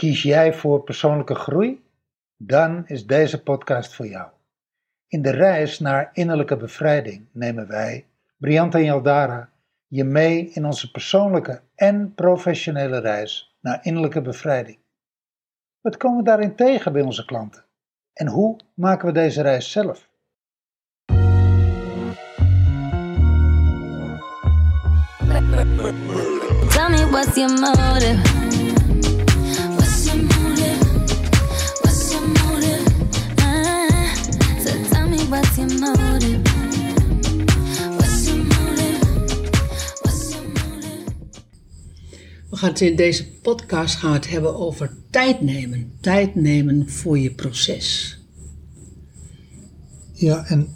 Kies jij voor persoonlijke groei? Dan is deze podcast voor jou. In de reis naar innerlijke bevrijding nemen wij, Briant en Jaldara, je mee in onze persoonlijke en professionele reis naar innerlijke bevrijding. Wat komen we daarin tegen bij onze klanten? En hoe maken we deze reis zelf? We gaan het in deze podcast gaan we het hebben over tijd nemen. Tijd nemen voor je proces. Ja, en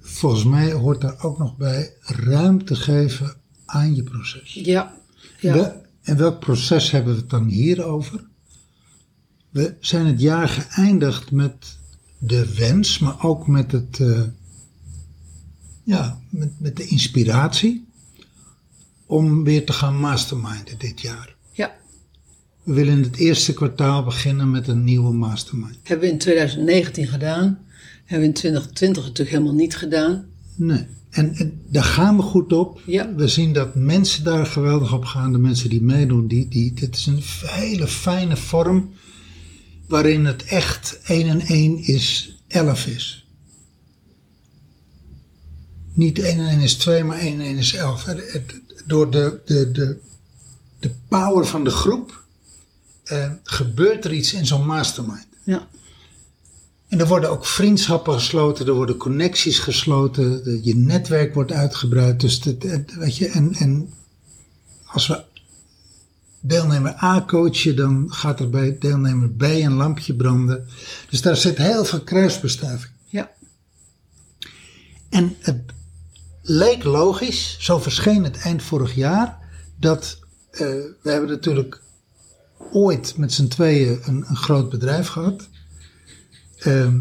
volgens mij hoort daar ook nog bij ruimte geven aan je proces. Ja, ja. We- en welk proces hebben we het dan hier over? We zijn het jaar geëindigd met de wens, maar ook met, het, eh, ja, met, met de inspiratie om weer te gaan masterminden dit jaar. ja. We willen in het eerste kwartaal beginnen met een nieuwe mastermind. Hebben we in 2019 gedaan. Hebben we in 2020 natuurlijk helemaal niet gedaan. Nee. En, en daar gaan we goed op. Ja. We zien dat mensen daar geweldig op gaan. De mensen die meedoen, die, die, dit is een hele fijne vorm. Waarin het echt 1 en 1 is 11 is. Niet 1 en 1 is 2, maar 1 en 1 is 11. Het- het- Door de, de, de, de power van de groep eh, gebeurt er iets in zo'n mastermind. Ja. En er worden ook vriendschappen gesloten, er worden connecties gesloten, je netwerk wordt uitgebreid. Dus het- weet je, en, en als we deelnemer A coachen, dan gaat er bij deelnemer B een lampje branden. Dus daar zit heel veel kruisbestuiving. Ja. En het leek logisch, zo verscheen het eind vorig jaar, dat eh, we hebben natuurlijk ooit met z'n tweeën een, een groot bedrijf gehad. Ehm,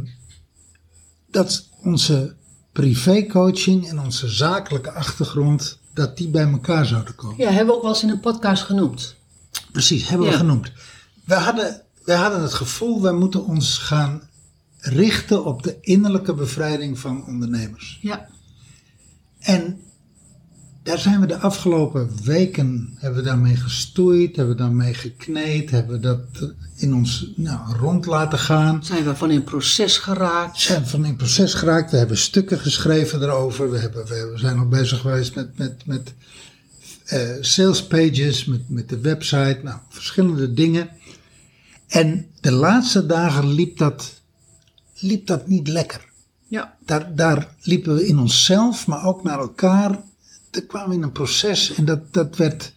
dat onze privécoaching en onze zakelijke achtergrond, dat die bij elkaar zouden komen. Ja, hebben we ook wel eens in een podcast genoemd. Precies, hebben we Ja. genoemd. We hadden, wij hadden het gevoel, wij moeten ons gaan richten op de innerlijke bevrijding van ondernemers. Ja. En daar zijn we de afgelopen weken, hebben we daarmee gestoeid, hebben we daarmee gekneed, hebben we dat in ons nou, rond laten gaan. Zijn we van in proces geraakt. zijn van in proces geraakt. We hebben stukken geschreven erover. We, hebben, we zijn nog bezig geweest met, met, met eh, sales pages, met, met de website. Nou, verschillende dingen. En de laatste dagen liep dat, liep dat niet lekker. Ja. Daar, daar liepen we in onszelf, maar ook naar elkaar. Er kwamen we in een proces en dat, dat werd...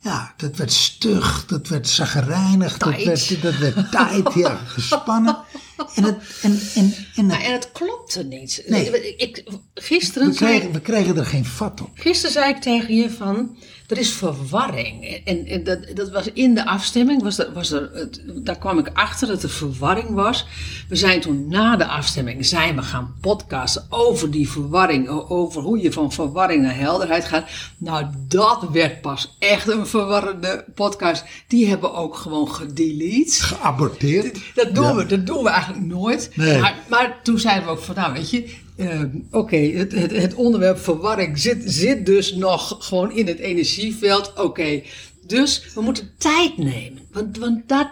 Ja, dat werd stug, dat werd zagrijnig, dat werd, dat werd tight, ja, gespannen. En, het, en, en, en Nou, en het klopte niet. Nee. Ik, gisteren, we, kregen, we kregen er geen vat op. gisteren zei ik tegen je van, er is verwarring. En, en dat, dat was in de afstemming, was er, was er, het- daar kwam ik achter dat er verwarring was. We zijn toen na de afstemming zijn we gaan podcasten over die verwarring. Over hoe je van verwarring naar helderheid gaat. Nou, dat werd pas echt een verwarrende podcast. Die hebben we ook gewoon gedelete. Geaborteerd. Dat doen, Ja. we, dat doen we eigenlijk nooit. Nee. Maar, maar toen zeiden we ook van, nou weet je, eh, oké, het, het, het onderwerp verwarring zit, zit dus nog gewoon in het energieveld. Oké, dus we moeten tijd nemen. Want, want dat,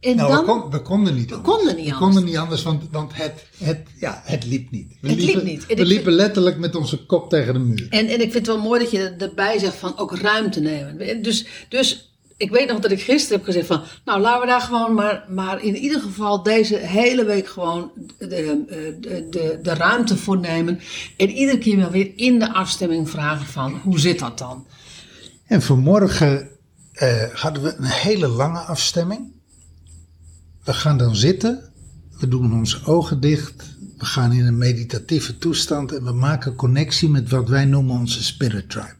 en Nou, dan, we, kon- we konden niet anders. konden niet We anders. konden niet anders, want, want het, het, ja, het liep niet. We Het liep liepen, niet. En We liepen vind- letterlijk met onze kop tegen de muur. En, en ik vind het wel mooi dat je erbij zegt van ook ruimte nemen. Dus, dus ik weet nog dat ik gisteren heb gezegd van, nou laten we daar gewoon maar, maar in ieder geval deze hele week gewoon de, de, de, de, de ruimte voor nemen. En iedere keer wel weer in de afstemming vragen van, hoe zit dat dan? En vanmorgen eh, hadden we een hele lange afstemming. We gaan dan zitten, we doen onze ogen dicht, we gaan in een meditatieve toestand en we maken connectie met wat wij noemen onze spirit tribe.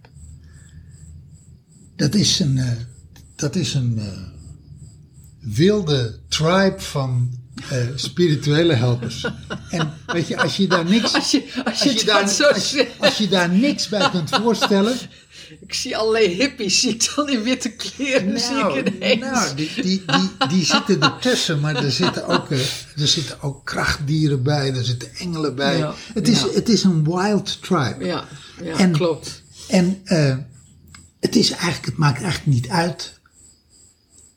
Dat is een, eh, dat is een eh, wilde tribe van eh, spirituele helpers. En weet je, als je daar niks, Als je, als je, als je, dat daar, zo als, je daar niks bij kunt voorstellen, Ik zie allerlei hippies, zie ik dan in witte kleren, zie ik ineens. nou die, die, die, die zitten ertussen, maar er zitten, ook, eh, er zitten ook krachtdieren bij, er zitten engelen bij. Ja, het, is, ja. het is een wild tribe. Ja, ja En- klopt. En het, is eigenlijk, het maakt eigenlijk niet uit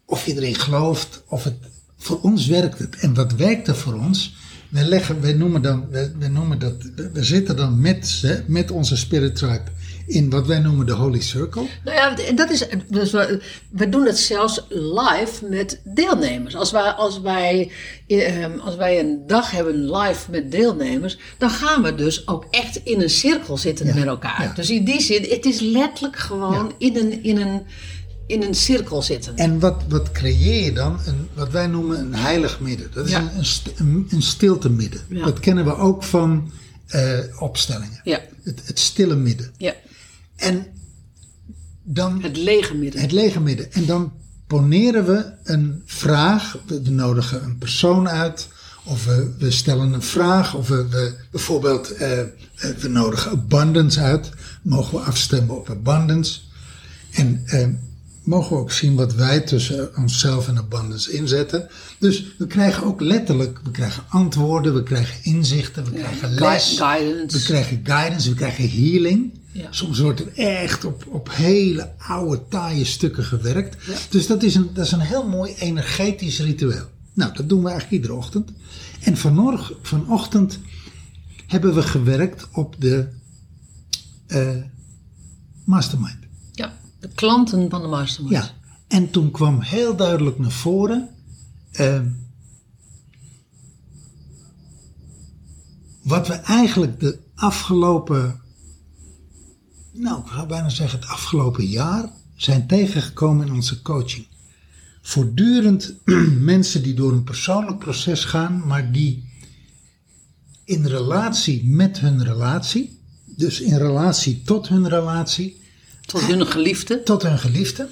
of je erin gelooft, of het, voor ons werkt het. En wat werkt er voor ons? We, leggen, we, noemen, dan, we, we noemen dat, we, zitten dan met, hè, met onze spirit tribe in wat wij noemen de Holy Circle. Nou ja, en dat is, dus we, we doen het zelfs live met deelnemers. Als wij, als, wij, eh, als wij een dag hebben live met deelnemers, dan gaan we dus ook echt in een cirkel zitten Ja, met elkaar. ja. Dus in die zin, het is letterlijk gewoon in, een, in, een, in een cirkel zitten. En wat, wat creëer je dan? Een, wat wij noemen een heilig midden. Dat is Ja. een, een, een, stilte midden. Ja. Dat kennen we ook van eh, opstellingen. Ja, Het, het stille midden. ja, En dan het lege midden. het lege midden. En dan poneren we een vraag. We, we nodigen een persoon uit. Of we, we stellen een vraag. Of we, we bijvoorbeeld, eh, we nodigen abundance uit. Mogen we afstemmen op abundance. En eh, mogen we ook zien wat wij tussen onszelf en abundance inzetten. Dus we krijgen ook letterlijk, we krijgen antwoorden, we krijgen inzichten, we krijgen les. guidance. We krijgen guidance, we krijgen healing. Ja. Soms wordt er echt op, op hele oude, taaie stukken gewerkt. Dus dat is, een, dat is een heel mooi energetisch ritueel. Nou, dat doen we eigenlijk iedere ochtend. En vanmorgen, vanochtend hebben we gewerkt op de eh, mastermind. De klanten van de mastermind. Ja, en toen kwam heel duidelijk naar voren. eh, wat we eigenlijk de afgelopen. Nou, ik zou bijna zeggen, het afgelopen jaar zijn tegengekomen in onze coaching. Voortdurend mensen die door een persoonlijk proces gaan, maar die in relatie met hun relatie, dus in relatie tot hun relatie, Tot hun geliefde. tot hun geliefde,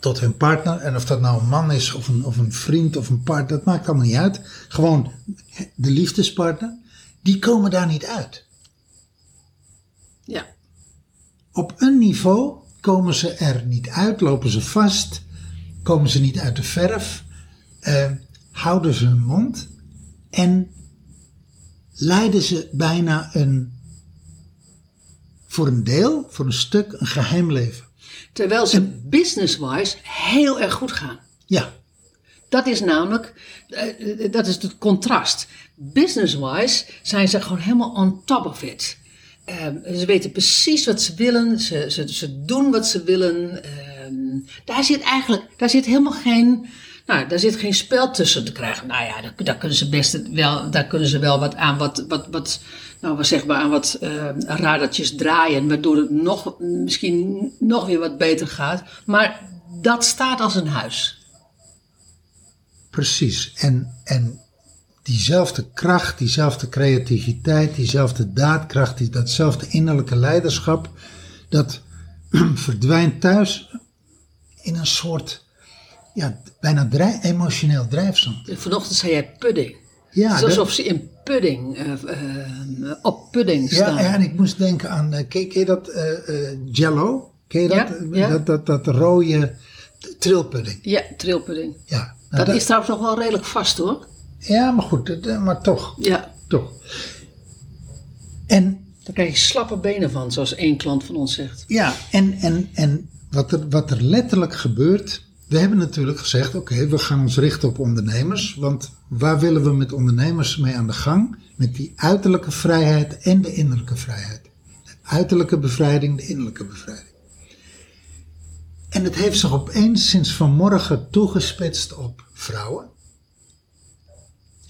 tot hun partner. En of dat nou een man is of een, of een vriend of een partner, dat maakt allemaal niet uit. Gewoon de liefdespartner, die komen daar niet uit. Ja, Op een niveau komen ze er niet uit, lopen ze vast, komen ze niet uit de verf, eh, houden ze hun mond en leiden ze bijna een, voor een deel, voor een stuk, een geheim leven. terwijl ze business-wise heel erg goed gaan. Ja, Dat is namelijk, eh, eh, dat is het contrast. Business-wise zijn ze gewoon helemaal on top of it. Ehm, ze weten precies wat ze willen, ze, ze, ze doen wat ze willen. Ehm, daar zit eigenlijk, daar zit helemaal geen, nou, daar zit geen spel tussen te krijgen. Nou ja, daar, daar kunnen ze best wel, daar kunnen ze wel wat aan, wat, wat, wat, nou, wat zeg maar, aan wat ehm, radertjes draaien, waardoor het nog, misschien nog weer wat beter gaat. Maar dat staat als een huis. Precies. En, en diezelfde kracht, diezelfde creativiteit, diezelfde daadkracht, die, datzelfde innerlijke leiderschap, dat verdwijnt thuis in een soort, ja, bijna drijf, emotioneel drijfzand. Vanochtend zei jij pudding. Ja, het is dat- alsof ze in pudding, eh, eh, op pudding Ja, staan. en ik moest denken aan, eh, ken, je dat Jello? Ken je dat? Ja, ja. Dat, dat, dat rode trilpudding. Ja, trilpudding. Ja, nou, Dat is trouwens nog wel redelijk vast hoor. ja, maar goed, maar toch, Ja, toch. En daar krijg je slappe benen van, zoals één klant van ons zegt. Ja, en, en, en wat, er, wat er letterlijk gebeurt. We hebben natuurlijk gezegd: oké, we gaan ons richten op ondernemers. Want waar willen we met ondernemers mee aan de gang? Met die uiterlijke vrijheid en de innerlijke vrijheid. De uiterlijke bevrijding, de innerlijke bevrijding. En het heeft zich opeens sinds vanmorgen toegespitst op vrouwen.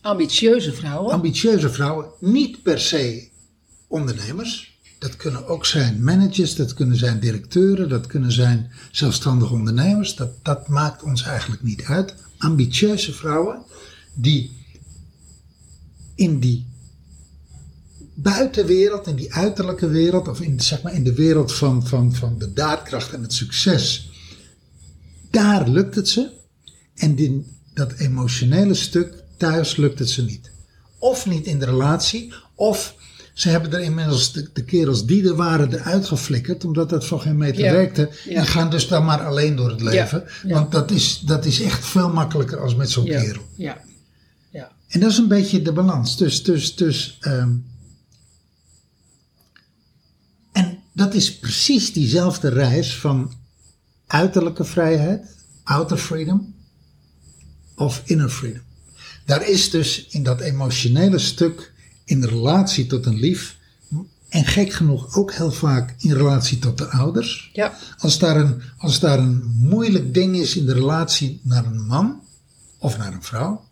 Ambitieuze vrouwen. Ambitieuze vrouwen, niet per se ondernemers. Dat kunnen ook zijn managers, dat kunnen zijn directeuren, dat kunnen zijn zelfstandige ondernemers. Dat, dat maakt ons eigenlijk niet uit. Ambitieuze vrouwen die in die buitenwereld, in die uiterlijke wereld, of in, zeg maar, in de wereld van, van, van de daadkracht en het succes, daar lukt het ze. En in dat emotionele stuk thuis lukt het ze niet. Of niet in de relatie, of Ze hebben er inmiddels de, de kerels die er waren eruit geflikkerd, omdat dat voor geen meter Ja. werkte. Ja. Die gaan dus dan maar alleen door het leven. Ja. Want dat is, dat is echt veel makkelijker als met zo'n Ja. kerel. Ja. Ja. En dat is een beetje de balans. Dus, dus, dus, ehm, en dat is precies diezelfde reis van uiterlijke vrijheid, outer freedom, of inner freedom. Daar is dus in dat emotionele stuk, in relatie tot een lief, en gek genoeg ook heel vaak in relatie tot de ouders. Ja. Als daar, een, als daar een moeilijk ding is in de relatie naar een man of naar een vrouw,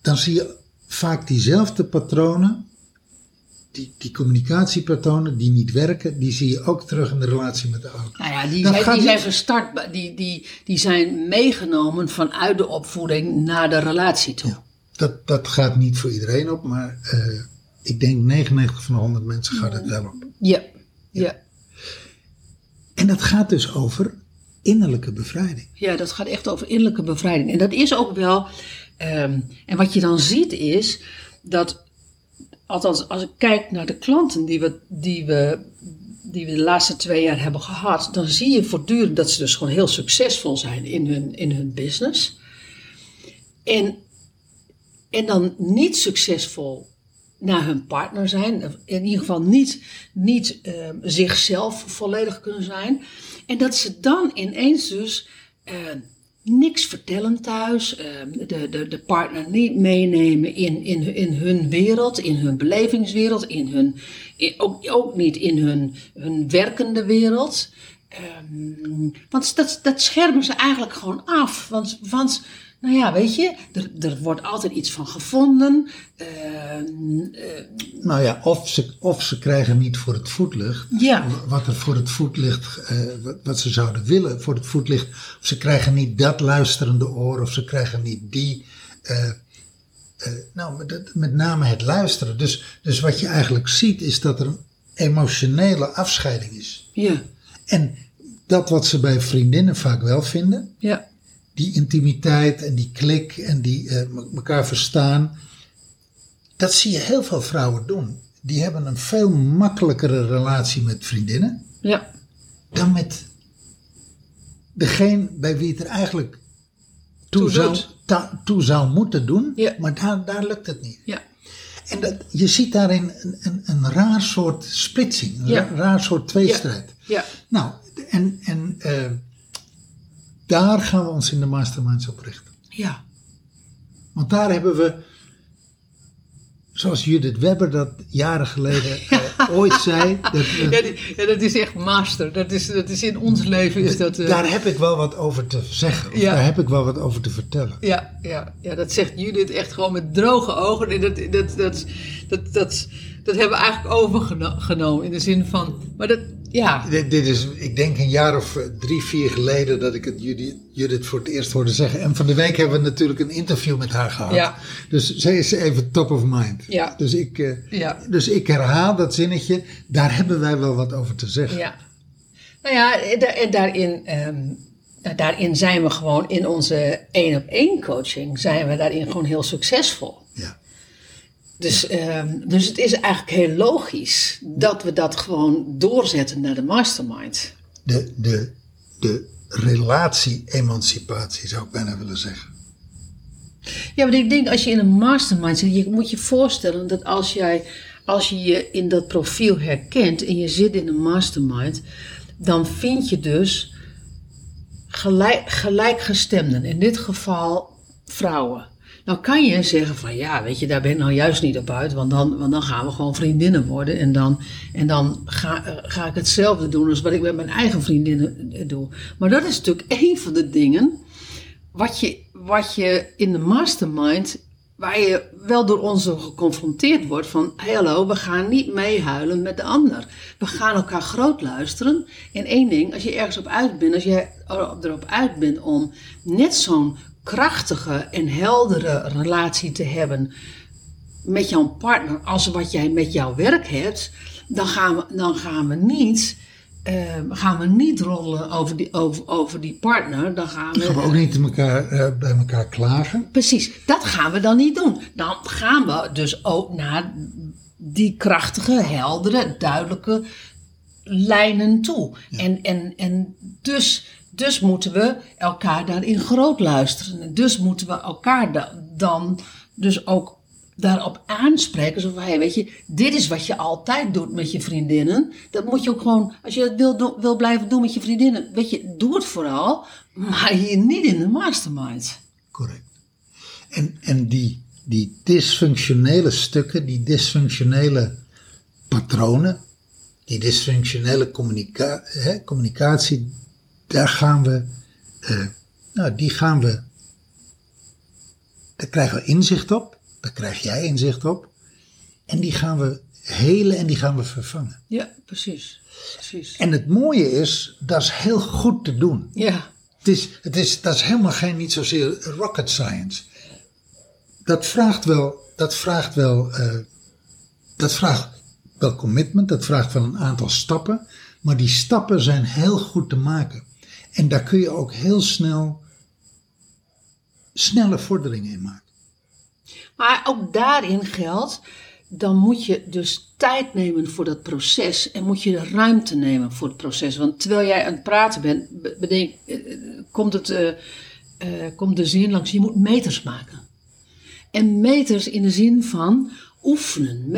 dan zie je vaak diezelfde patronen, die, die communicatiepatronen die niet werken, die zie je ook terug in de relatie met de ouders. Nou ja, die zijn, gestart, die, die, die zijn meegenomen vanuit de opvoeding naar de relatie toe. Ja, dat, dat gaat niet voor iedereen op, maar eh, ik denk 99 van de 100 mensen gaat het wel op. Ja. Ja. En dat gaat dus over innerlijke bevrijding. Ja, dat gaat echt over innerlijke bevrijding. En dat is ook wel. ehm, en wat je dan ziet is dat, althans, als ik kijk naar de klanten die we, die we, die we de laatste twee jaar hebben gehad, dan zie je voortdurend dat ze dus gewoon heel succesvol zijn in hun, in hun business. En, en dan niet succesvol naar hun partner zijn. In ieder geval niet, niet ehm, zichzelf volledig kunnen zijn. En dat ze dan ineens dus eh, niks vertellen thuis. eh, de, de, de partner niet meenemen in, in, in hun wereld, in hun belevingswereld. In hun, ook, ook niet in hun, hun werkende wereld. Ehm, want dat, dat schermen ze eigenlijk gewoon af. Want, want nou ja, weet je, er, er wordt altijd iets van gevonden. Ehm, eh, Nou ja, of ze, of ze krijgen niet voor het voetlicht Ja. wat er voor het voetlicht, eh, wat, wat ze zouden willen voor het voetlicht. Of ze krijgen niet dat luisterende oor, of ze krijgen niet die. eh, eh, nou, met, met name het luisteren. Dus, dus wat je eigenlijk ziet is dat er een emotionele afscheiding is. ja, En dat wat ze bij vriendinnen vaak wel vinden, ja, die intimiteit en die klik en die me- elkaar verstaan. Dat zie je heel veel vrouwen doen. Die hebben een veel makkelijkere relatie met vriendinnen ja, dan met degene bij wie het er eigenlijk toe, zou, doet. ta- toe zou moeten doen. Ja. Maar daar, daar lukt het niet. ja, En dat, je ziet daarin een, een, een raar soort splitsing, een Ja. raar soort tweestrijd. ja, Nou, en, en eh, daar gaan we ons in de masterminds op richten. ja, Want daar hebben we, zoals Judith Webber dat jaren geleden eh, ooit zei, dat, Ja, die- ja, dat is echt master. Dat is, dat is in ons leven is dat... eh, daar heb ik wel wat over te zeggen. Of Ja. Daar heb ik wel wat over te vertellen. ja, ja, ja, dat zegt Judith echt gewoon met droge ogen. En dat, dat, dat, dat, dat, dat hebben we eigenlijk overgenomen in de zin van... Maar dat, ja, Dit, dit is, ik denk een jaar of eh, drie, vier geleden dat ik het Judith, Judith voor het eerst hoorde zeggen. En van de week hebben we natuurlijk een interview met haar gehad. Ja. Dus zij is even top of mind. Ja. Dus, ik, eh, Ja. dus ik herhaal dat zinnetje. Daar hebben wij wel wat over te zeggen. Ja. Nou ja, da- en daarin, ehm, nou, daarin zijn we gewoon in onze één op één coaching, zijn we daarin gewoon heel succesvol. Ja. Dus, ehm, dus het is eigenlijk heel logisch dat we dat gewoon doorzetten naar de mastermind. De, de, de relatie-emancipatie zou ik bijna willen zeggen. Ja, maar ik denk als je in een mastermind zit, je moet je voorstellen dat als jij, als je je in dat profiel herkent en je zit in een mastermind, dan vind je dus gelijk, gelijkgestemden, in dit geval vrouwen. Nou kan je zeggen van ja, weet je, daar ben ik nou juist niet op uit, want dan, want dan gaan we gewoon vriendinnen worden en dan, en dan ga, eh, ga ik hetzelfde doen als wat ik met mijn eigen vriendinnen eh, doe. Maar dat is natuurlijk een van de dingen wat je, wat je in de mastermind, waar je wel door ons geconfronteerd wordt van, hallo, we gaan niet meehuilen met de ander. We gaan elkaar groot luisteren. En één ding, als je ergens op uit bent, als je erop uit bent om net zo'n krachtige en heldere relatie te hebben met jouw partner als wat jij met jouw werk hebt, dan gaan we, dan gaan we niet. eh, gaan we niet rollen over die, over, over die partner. Dan gaan we, Dan gaan we ook niet elkaar, eh, bij elkaar klagen. Precies, dat gaan we dan niet doen. Dan gaan we dus ook naar die krachtige, heldere, duidelijke lijnen toe. En, en, en dus, dus moeten we elkaar daarin groot luisteren. Dus moeten we elkaar da- dan dus ook daarop aanspreken. Zo van, hey, weet je, dit is wat je altijd doet met je vriendinnen. Dat moet je ook gewoon, als je het wil, wil blijven doen met je vriendinnen, weet je, doe het vooral. Maar hier niet in de mastermind. Correct. En, en die, die dysfunctionele stukken, die dysfunctionele patronen, die dysfunctionele communica hè, communicatie, daar gaan we, eh, nou, die gaan we, daar krijgen we inzicht op, daar krijg jij inzicht op, en die gaan we helen en die gaan we vervangen. Ja, precies. Precies. En het mooie is, dat is heel goed te doen. Ja, Het is, het is, dat is helemaal geen, niet zozeer rocket science. Dat vraagt wel, dat vraagt wel, eh, dat vraagt wel commitment, dat vraagt wel een aantal stappen. Maar die stappen zijn heel goed te maken. En daar kun je ook heel snel, snelle vorderingen in maken. Maar ook daarin geldt, dan moet je dus tijd nemen voor dat proces en moet je ruimte nemen voor het proces. Want terwijl jij aan het praten bent, be- bedenk, eh, komt, het, eh, eh, komt de zin langs, je moet meters maken. En meters in de zin van oefenen.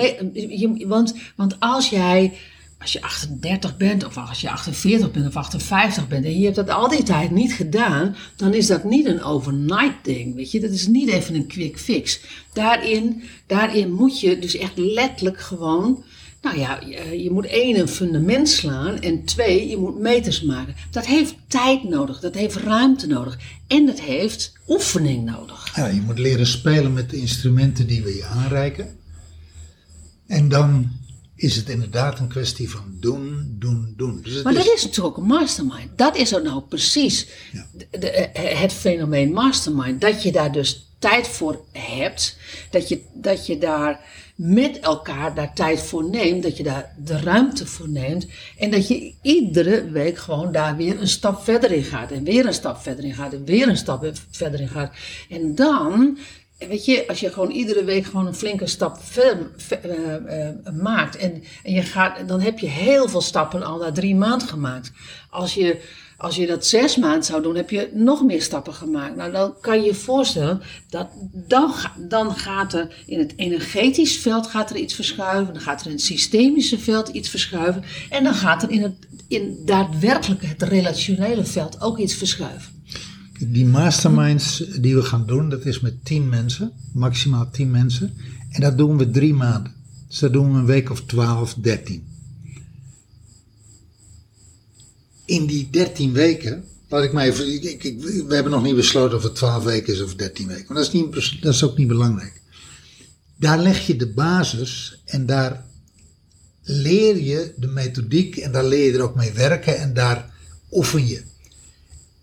Want, want als jij, als je 38 bent, of als je 48 bent, of 58 bent, en je hebt dat al die tijd niet gedaan, dan is dat niet een overnight ding, weet je. Dat is niet even een quick fix. Daarin, daarin moet je dus echt letterlijk gewoon, nou ja, je, moet één, een fundament slaan, en twee, je moet meters maken. Dat heeft tijd nodig, dat heeft ruimte nodig, en dat heeft oefening nodig. Ja, je moet leren spelen met de instrumenten die we je aanreiken. En dan is het inderdaad een kwestie van doen, doen, doen. Dus Maar is- dat is natuurlijk een mastermind. Dat is ook nou precies Ja. de- de- eh, het fenomeen mastermind. Dat je daar dus tijd voor hebt. Dat je, dat je daar met elkaar daar tijd voor neemt. Dat je daar de ruimte voor neemt. En dat je iedere week gewoon daar weer een stap verder in gaat. En weer een stap verder in gaat. En weer een stap verder in gaat. En dan Weet je, als je gewoon iedere week gewoon een flinke stap verder ver- eh, eh, maakt. En, en je gaat, dan heb je heel veel stappen al na drie maanden gemaakt. Als je, als je dat zes maanden zou doen, heb je nog meer stappen gemaakt. Nou, dan kan je je voorstellen dat dan, dan gaat er in het energetisch veld gaat er iets verschuiven. Dan gaat er in het systemische veld iets verschuiven. En dan gaat er in het in daadwerkelijk het relationele veld ook iets verschuiven. Die masterminds die we gaan doen, dat is met 10 mensen, maximaal 10 mensen. En dat doen we drie maanden. Dus doen we een week of 12, 13. In die 13 weken, laat ik maar even, ik, ik, we hebben nog niet besloten of het 12 weken is of 13 weken. Maar dat is, niet, dat is ook niet belangrijk. Daar leg je de basis en daar leer je de methodiek en daar leer je er ook mee werken en daar oefen je.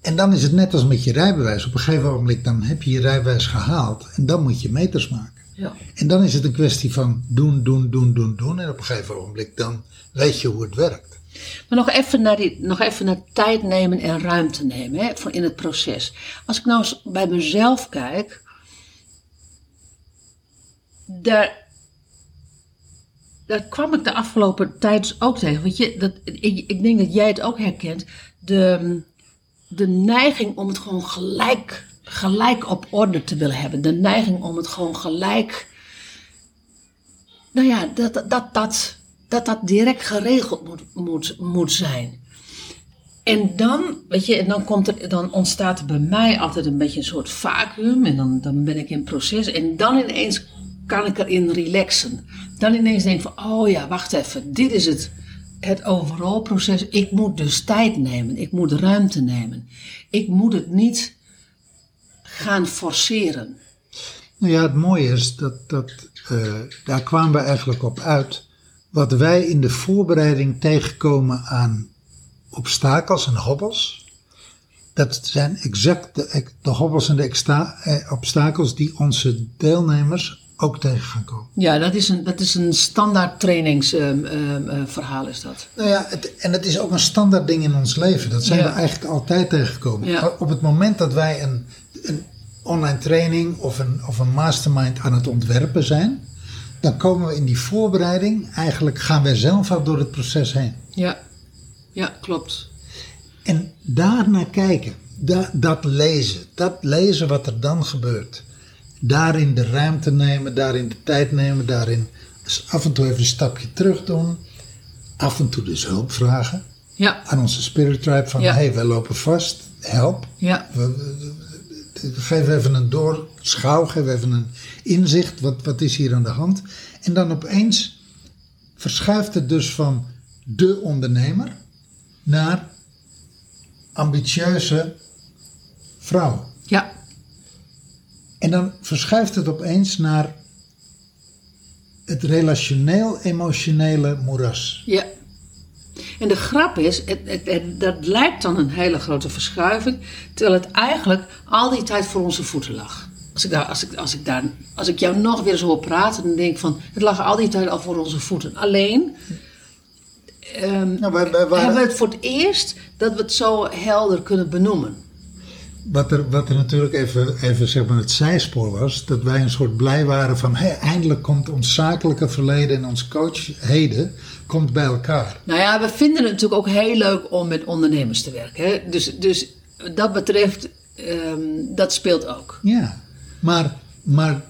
En dan is het net als met je rijbewijs. Op een gegeven moment dan heb je je rijbewijs gehaald en dan moet je meters maken. Ja. En dan is het een kwestie van doen, doen, doen, doen, doen. En op een gegeven ogenblik dan weet je hoe het werkt. Maar nog even naar, die, nog even naar tijd nemen en ruimte nemen hè, voor in het proces. Als ik nou eens bij mezelf kijk, daar, daar kwam ik de afgelopen tijd dus ook tegen. Weet je, dat, ik, ik denk dat jij het ook herkent. De, de neiging om het gewoon gelijk, gelijk op orde te willen hebben. De neiging om het gewoon gelijk nou ja, dat dat, dat, dat, dat, direct geregeld moet, moet, moet zijn. En dan, weet je, en dan, komt er, dan ontstaat er bij mij altijd een beetje een soort vacuüm. En dan, dan ben ik in proces. En dan ineens kan ik erin relaxen. Dan ineens denk ik van, oh ja, wacht even. Dit is het, het overal proces. Ik moet dus tijd nemen. Ik moet ruimte nemen. Ik moet het niet gaan forceren. Nou ja, het mooie is dat, dat eh, daar kwamen we eigenlijk op uit. Wat wij in de voorbereiding tegenkomen aan obstakels en hobbels. Dat zijn exact de, hobbels en de eh, obstakels die onze deelnemers ook tegen gaan komen. Ja, dat is een, dat is een standaard trainingsverhaal is dat. Nou ja, het, en het is ook een standaard ding in ons leven. Dat zijn Ja. we eigenlijk altijd tegengekomen. Ja. Op het moment dat wij een, een online training of een, of een mastermind aan het ontwerpen zijn, dan komen we in die voorbereiding, eigenlijk gaan wij zelf al door het proces heen. Ja, ja klopt. En daarnaar kijken, da- dat lezen, dat lezen wat er dan gebeurt. Daarin de ruimte nemen, daarin de tijd nemen, daarin dus af en toe even een stapje terug doen. Af en toe dus hulp vragen Ja, aan onze spirit tribe van, Ja. hé, hey, wij lopen vast, help. ja, We, we- we- geef even een doorschouw, geef even een inzicht, wat, wat is hier aan de hand. En dan opeens verschuift het dus van de ondernemer naar ambitieuze vrouw. ja, En dan verschuift het opeens naar het relationeel-emotionele moeras. ja. En de grap is, het, het, het- dat lijkt dan een hele grote verschuiving, terwijl het eigenlijk al die tijd voor onze voeten lag. Als ik, daar, als, ik, als, ik daar, als ik jou nog weer eens hoor praten, dan denk ik van, het lag al die tijd al voor onze voeten. Alleen ehm, Nou, wij- wij waren- hebben we het voor het eerst dat we het zo helder kunnen benoemen. Wat er, wat er natuurlijk even, even zeg maar het zijspoor was, dat wij een soort blij waren van hé, eindelijk komt ons zakelijke verleden en ons coachheden komt bij elkaar. Nou ja, we vinden het natuurlijk ook heel leuk om met ondernemers te werken. Hè? Dus, dus wat dat betreft, ehm, dat speelt ook. Ja, maar, maar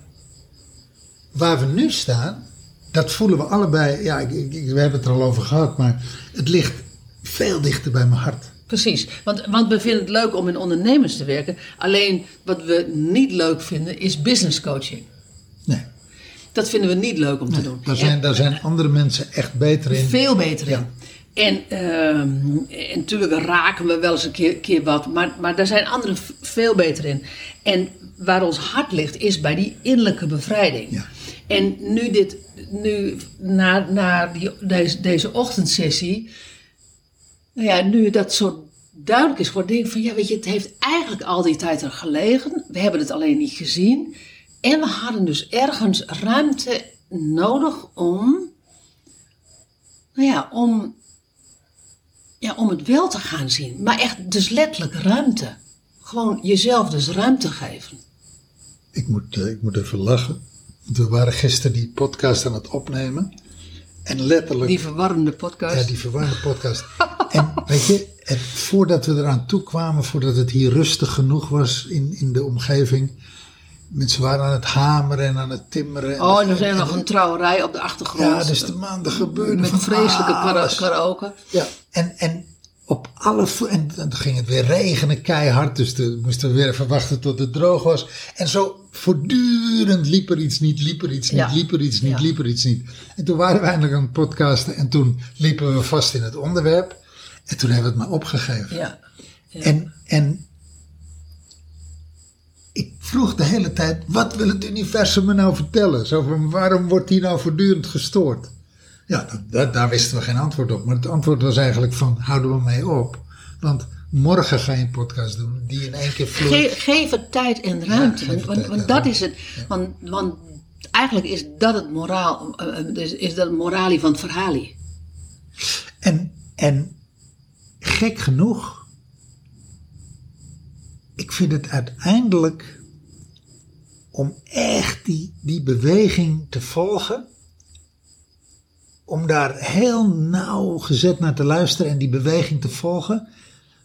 waar we nu staan, dat voelen we allebei. Ja, ik, ik, we hebben het er al over gehad, maar het ligt veel dichter bij mijn hart. Precies, want, want we vinden het leuk om in ondernemers te werken. Alleen wat we niet leuk vinden is business coaching. Nee, Dat vinden we niet leuk om te doen. daar zijn, daar zijn andere mensen echt beter in. Veel beter in. En, ehm, en natuurlijk raken we wel eens een keer, keer wat, maar, maar daar zijn anderen veel beter in. En waar ons hart ligt, is bij die innerlijke bevrijding. Ja. En nu, dit, nu na, na die, deze, deze ochtendsessie, nou ja, nu dat zo duidelijk is geworden, denk ik van ja, weet je, het heeft eigenlijk al die tijd er gelegen. We hebben het alleen niet gezien. En we hadden dus ergens ruimte nodig om nou ja, om, ja, om het wel te gaan zien. Maar echt, dus letterlijk ruimte. Gewoon jezelf dus ruimte geven. Ik moet, eh, ik moet even lachen. We waren gisteren die podcast aan het opnemen. En letterlijk. Die verwarrende podcast. Ja, die verwarrende podcast. en weet je, voordat we eraan toe kwamen, voordat het hier rustig genoeg was in, in de omgeving. Mensen waren aan het hameren en aan het timmeren. en oh, en er zijn nog een trouwerij op de achtergrond. Ja, dus de maanden gebeurde Met vreselijke karaoke. Ja, en, en op alle en dan ging het weer regenen keihard, dus we moesten we weer even wachten tot het droog was. En zo voortdurend liep er iets niet, liep er iets niet, Ja. liep er iets niet, Ja. liep er iets niet. En toen waren we eindelijk aan het podcasten en toen liepen we vast in het onderwerp. En toen hebben we het maar opgegeven. Ja. En, en ik vroeg de hele tijd, wat wil het universum me nou vertellen? Zo van, waarom wordt die nou voortdurend gestoord? Ja, dat, dat- daar wisten we geen antwoord op. Maar het antwoord was eigenlijk van, houden we mee op. Want morgen ga je een podcast doen die in één keer vloeit. Ge- geef het tijd en ruimte. want want en dat ruimte. is het. Want, want eigenlijk is dat het moraal. eh, eh, is, is dat het moralie van het verhalie. En, en gek genoeg, ik vind het uiteindelijk om echt die, die beweging te volgen, om daar heel nauwgezet naar te luisteren en die beweging te volgen,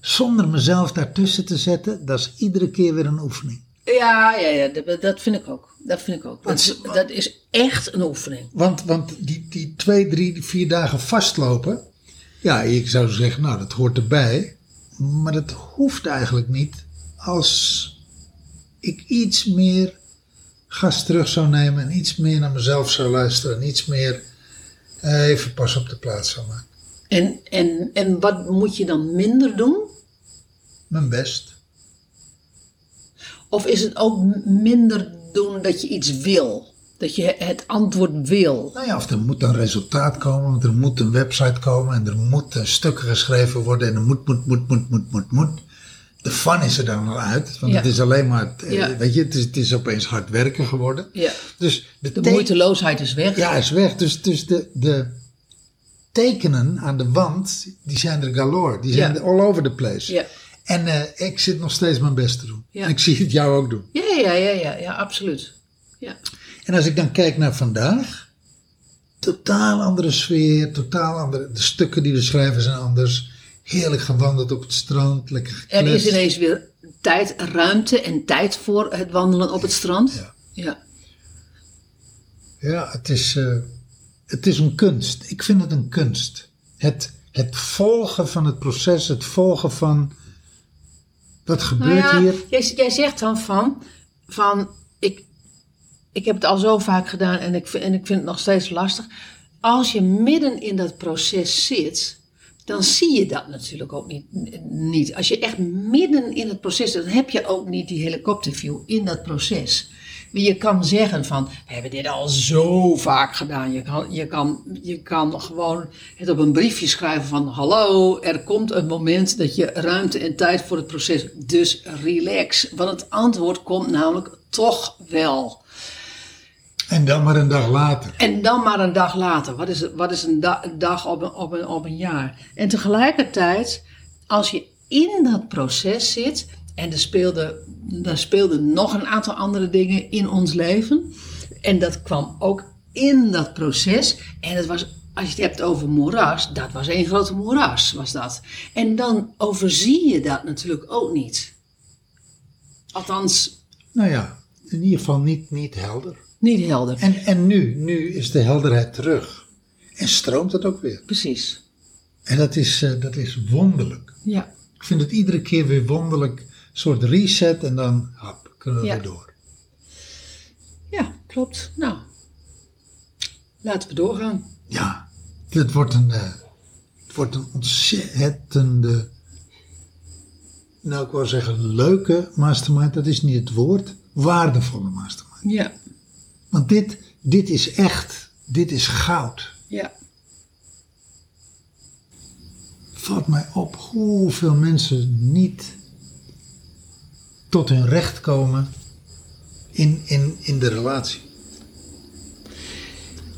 zonder mezelf daartussen te zetten, dat is iedere keer weer een oefening. Ja, ja, ja dat, dat vind ik ook. Dat vind ik ook. Dat is, Want- dat is echt een oefening. Want, want die, die twee, drie, vier dagen vastlopen, ja, ik zou zeggen, nou, dat hoort erbij. Maar dat hoeft eigenlijk niet als ik iets meer gas terug zou nemen en iets meer naar mezelf zou luisteren en iets meer even pas op de plaats zou maken. En, en, en wat moet je dan minder doen? Mijn best. Of is het ook minder doen dat je iets wil? Dat je het antwoord wil? Nou ja, of er moet een resultaat komen, want er moet een website komen en er moeten stukken geschreven worden en er moet, moet, moet, moet, moet, moet, moet. De fun is er dan al uit, want Ja. het is alleen maar, eh, Ja. weet je, het is, het is opeens hard werken geworden. Ja. Dus de, De te- moeiteloosheid is weg. Ja, is weg. Dus, dus de, de tekenen aan de wand, die zijn er galore. Die zijn er all over the place. Ja. En eh, ik zit nog steeds mijn best te doen. Ja. En ik zie het jou ook doen. Ja, ja, ja, ja, ja, absoluut. Ja. En als ik dan kijk naar vandaag, totaal andere sfeer, totaal andere. De stukken die we schrijven zijn anders. Heerlijk gewandeld op het strand, lekker Er is ineens weer tijd, ruimte en tijd voor het wandelen op het strand. Ja. Ja. Ja, het is, eh, het is een kunst. Ik vind het een kunst. Het, het volgen van het proces, het volgen van. Wat Nou gebeurt ja, hier? jij, jij zegt dan van, van ik, ik heb het al zo vaak gedaan en ik, en ik vind het nog steeds lastig. Als je midden in dat proces zit, dan zie je dat natuurlijk ook niet. niet. Als je echt midden in het proces dan heb je ook niet die helikopterview in dat proces. Je kan zeggen van, we hebben dit al zo vaak gedaan. Je kan, je, kan, je kan gewoon het op een briefje schrijven van, hallo, er komt een moment dat je ruimte en tijd voor het proces, dus relax. Want het antwoord komt namelijk toch wel. En dan maar een dag later. En dan maar een dag later. Wat is, wat is een, da- een dag op een, op, een, op een jaar? En tegelijkertijd, als je in dat proces zit. En er speelde, er speelden nog een aantal andere dingen in ons leven. En dat kwam ook in dat proces. En het was, als je het hebt over moeras, dat was één grote moeras, was dat. En dan overzie je dat natuurlijk ook niet. Althans, Nou ja, in ieder geval niet, niet helder. Niet helder. En, en nu, nu is de helderheid terug. En stroomt het ook weer. Precies. En dat is, eh, dat is wonderlijk. Ja. Ik vind het iedere keer weer wonderlijk. Een soort reset en dan hap, kunnen we Ja. weer door. Ja, klopt. Nou, laten we doorgaan. Ja, het wordt een, eh, het wordt een ontzettende, nou ik wou zeggen leuke mastermind, dat is niet het woord, waardevolle mastermind. Ja, Want dit, dit is echt, dit is goud. ja, Valt mij op hoeveel mensen niet tot hun recht komen in, in, in de relatie.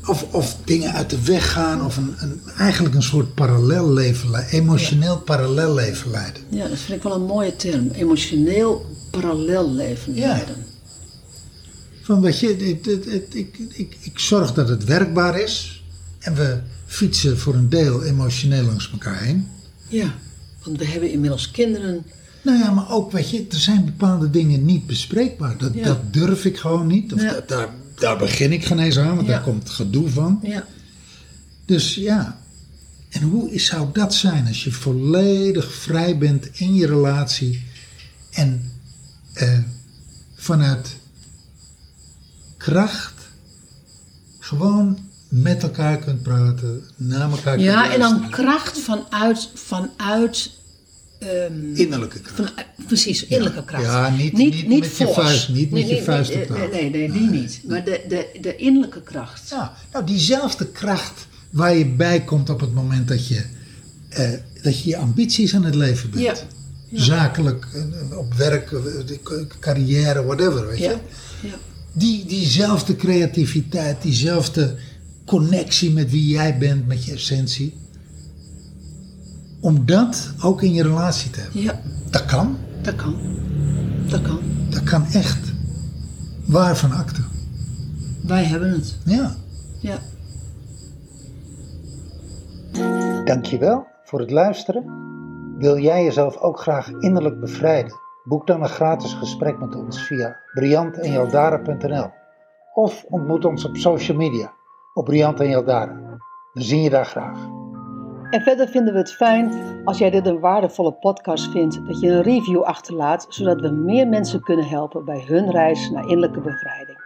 Of, of dingen uit de weg gaan, of een, een, eigenlijk een soort parallel leven, le- emotioneel parallel leven leiden. ja, dat vind ik wel een mooie term. Emotioneel parallel leven Ja. Van weet je, het- het- het- ik, ik, ik zorg dat het werkbaar is. En we fietsen voor een deel emotioneel langs elkaar heen. Ja, want we hebben inmiddels kinderen. Nou ja, maar ook, weet je, er zijn bepaalde dingen niet bespreekbaar. Dat, Ja. dat durf ik gewoon niet. Of Ja. dat- daar, daar begin ik geen eens aan, want Ja. daar komt gedoe van. Ja, Dus ja, en hoe zou dat zijn als je volledig vrij bent in je relatie en eh, vanuit kracht gewoon met elkaar kunt praten, naar elkaar kunt ja en dan kracht vanuit, vanuit ehm, innerlijke kracht. Van, precies, innerlijke kracht. Ja, niet- niet met je vuist, niet met Nee, je nee, vuist nee. Nee, nee, nee, die niet. Maar de, de, de innerlijke kracht. Ja, nou diezelfde kracht waar je bij komt op het moment dat je, eh, dat je je ambities aan het leven bent. Ja. Zakelijk, eh, op werk, eh, carrière, whatever, weet Ja, je. Die, diezelfde creativiteit, diezelfde connectie met wie jij bent, met je essentie. Om dat ook in je relatie te hebben. ja, Dat kan. dat kan. Dat kan. Dat kan echt. Waar van akte. Wij hebben het. Ja. Ja. Dankjewel voor het luisteren. Wil jij jezelf ook graag innerlijk bevrijden? Boek dan een gratis gesprek met ons via briantenjaldara.nl of ontmoet ons op social media op Briant en. We zien je daar graag. En verder vinden we het fijn als jij dit een waardevolle podcast vindt, dat je een review achterlaat, zodat we meer mensen kunnen helpen bij hun reis naar innerlijke bevrijding.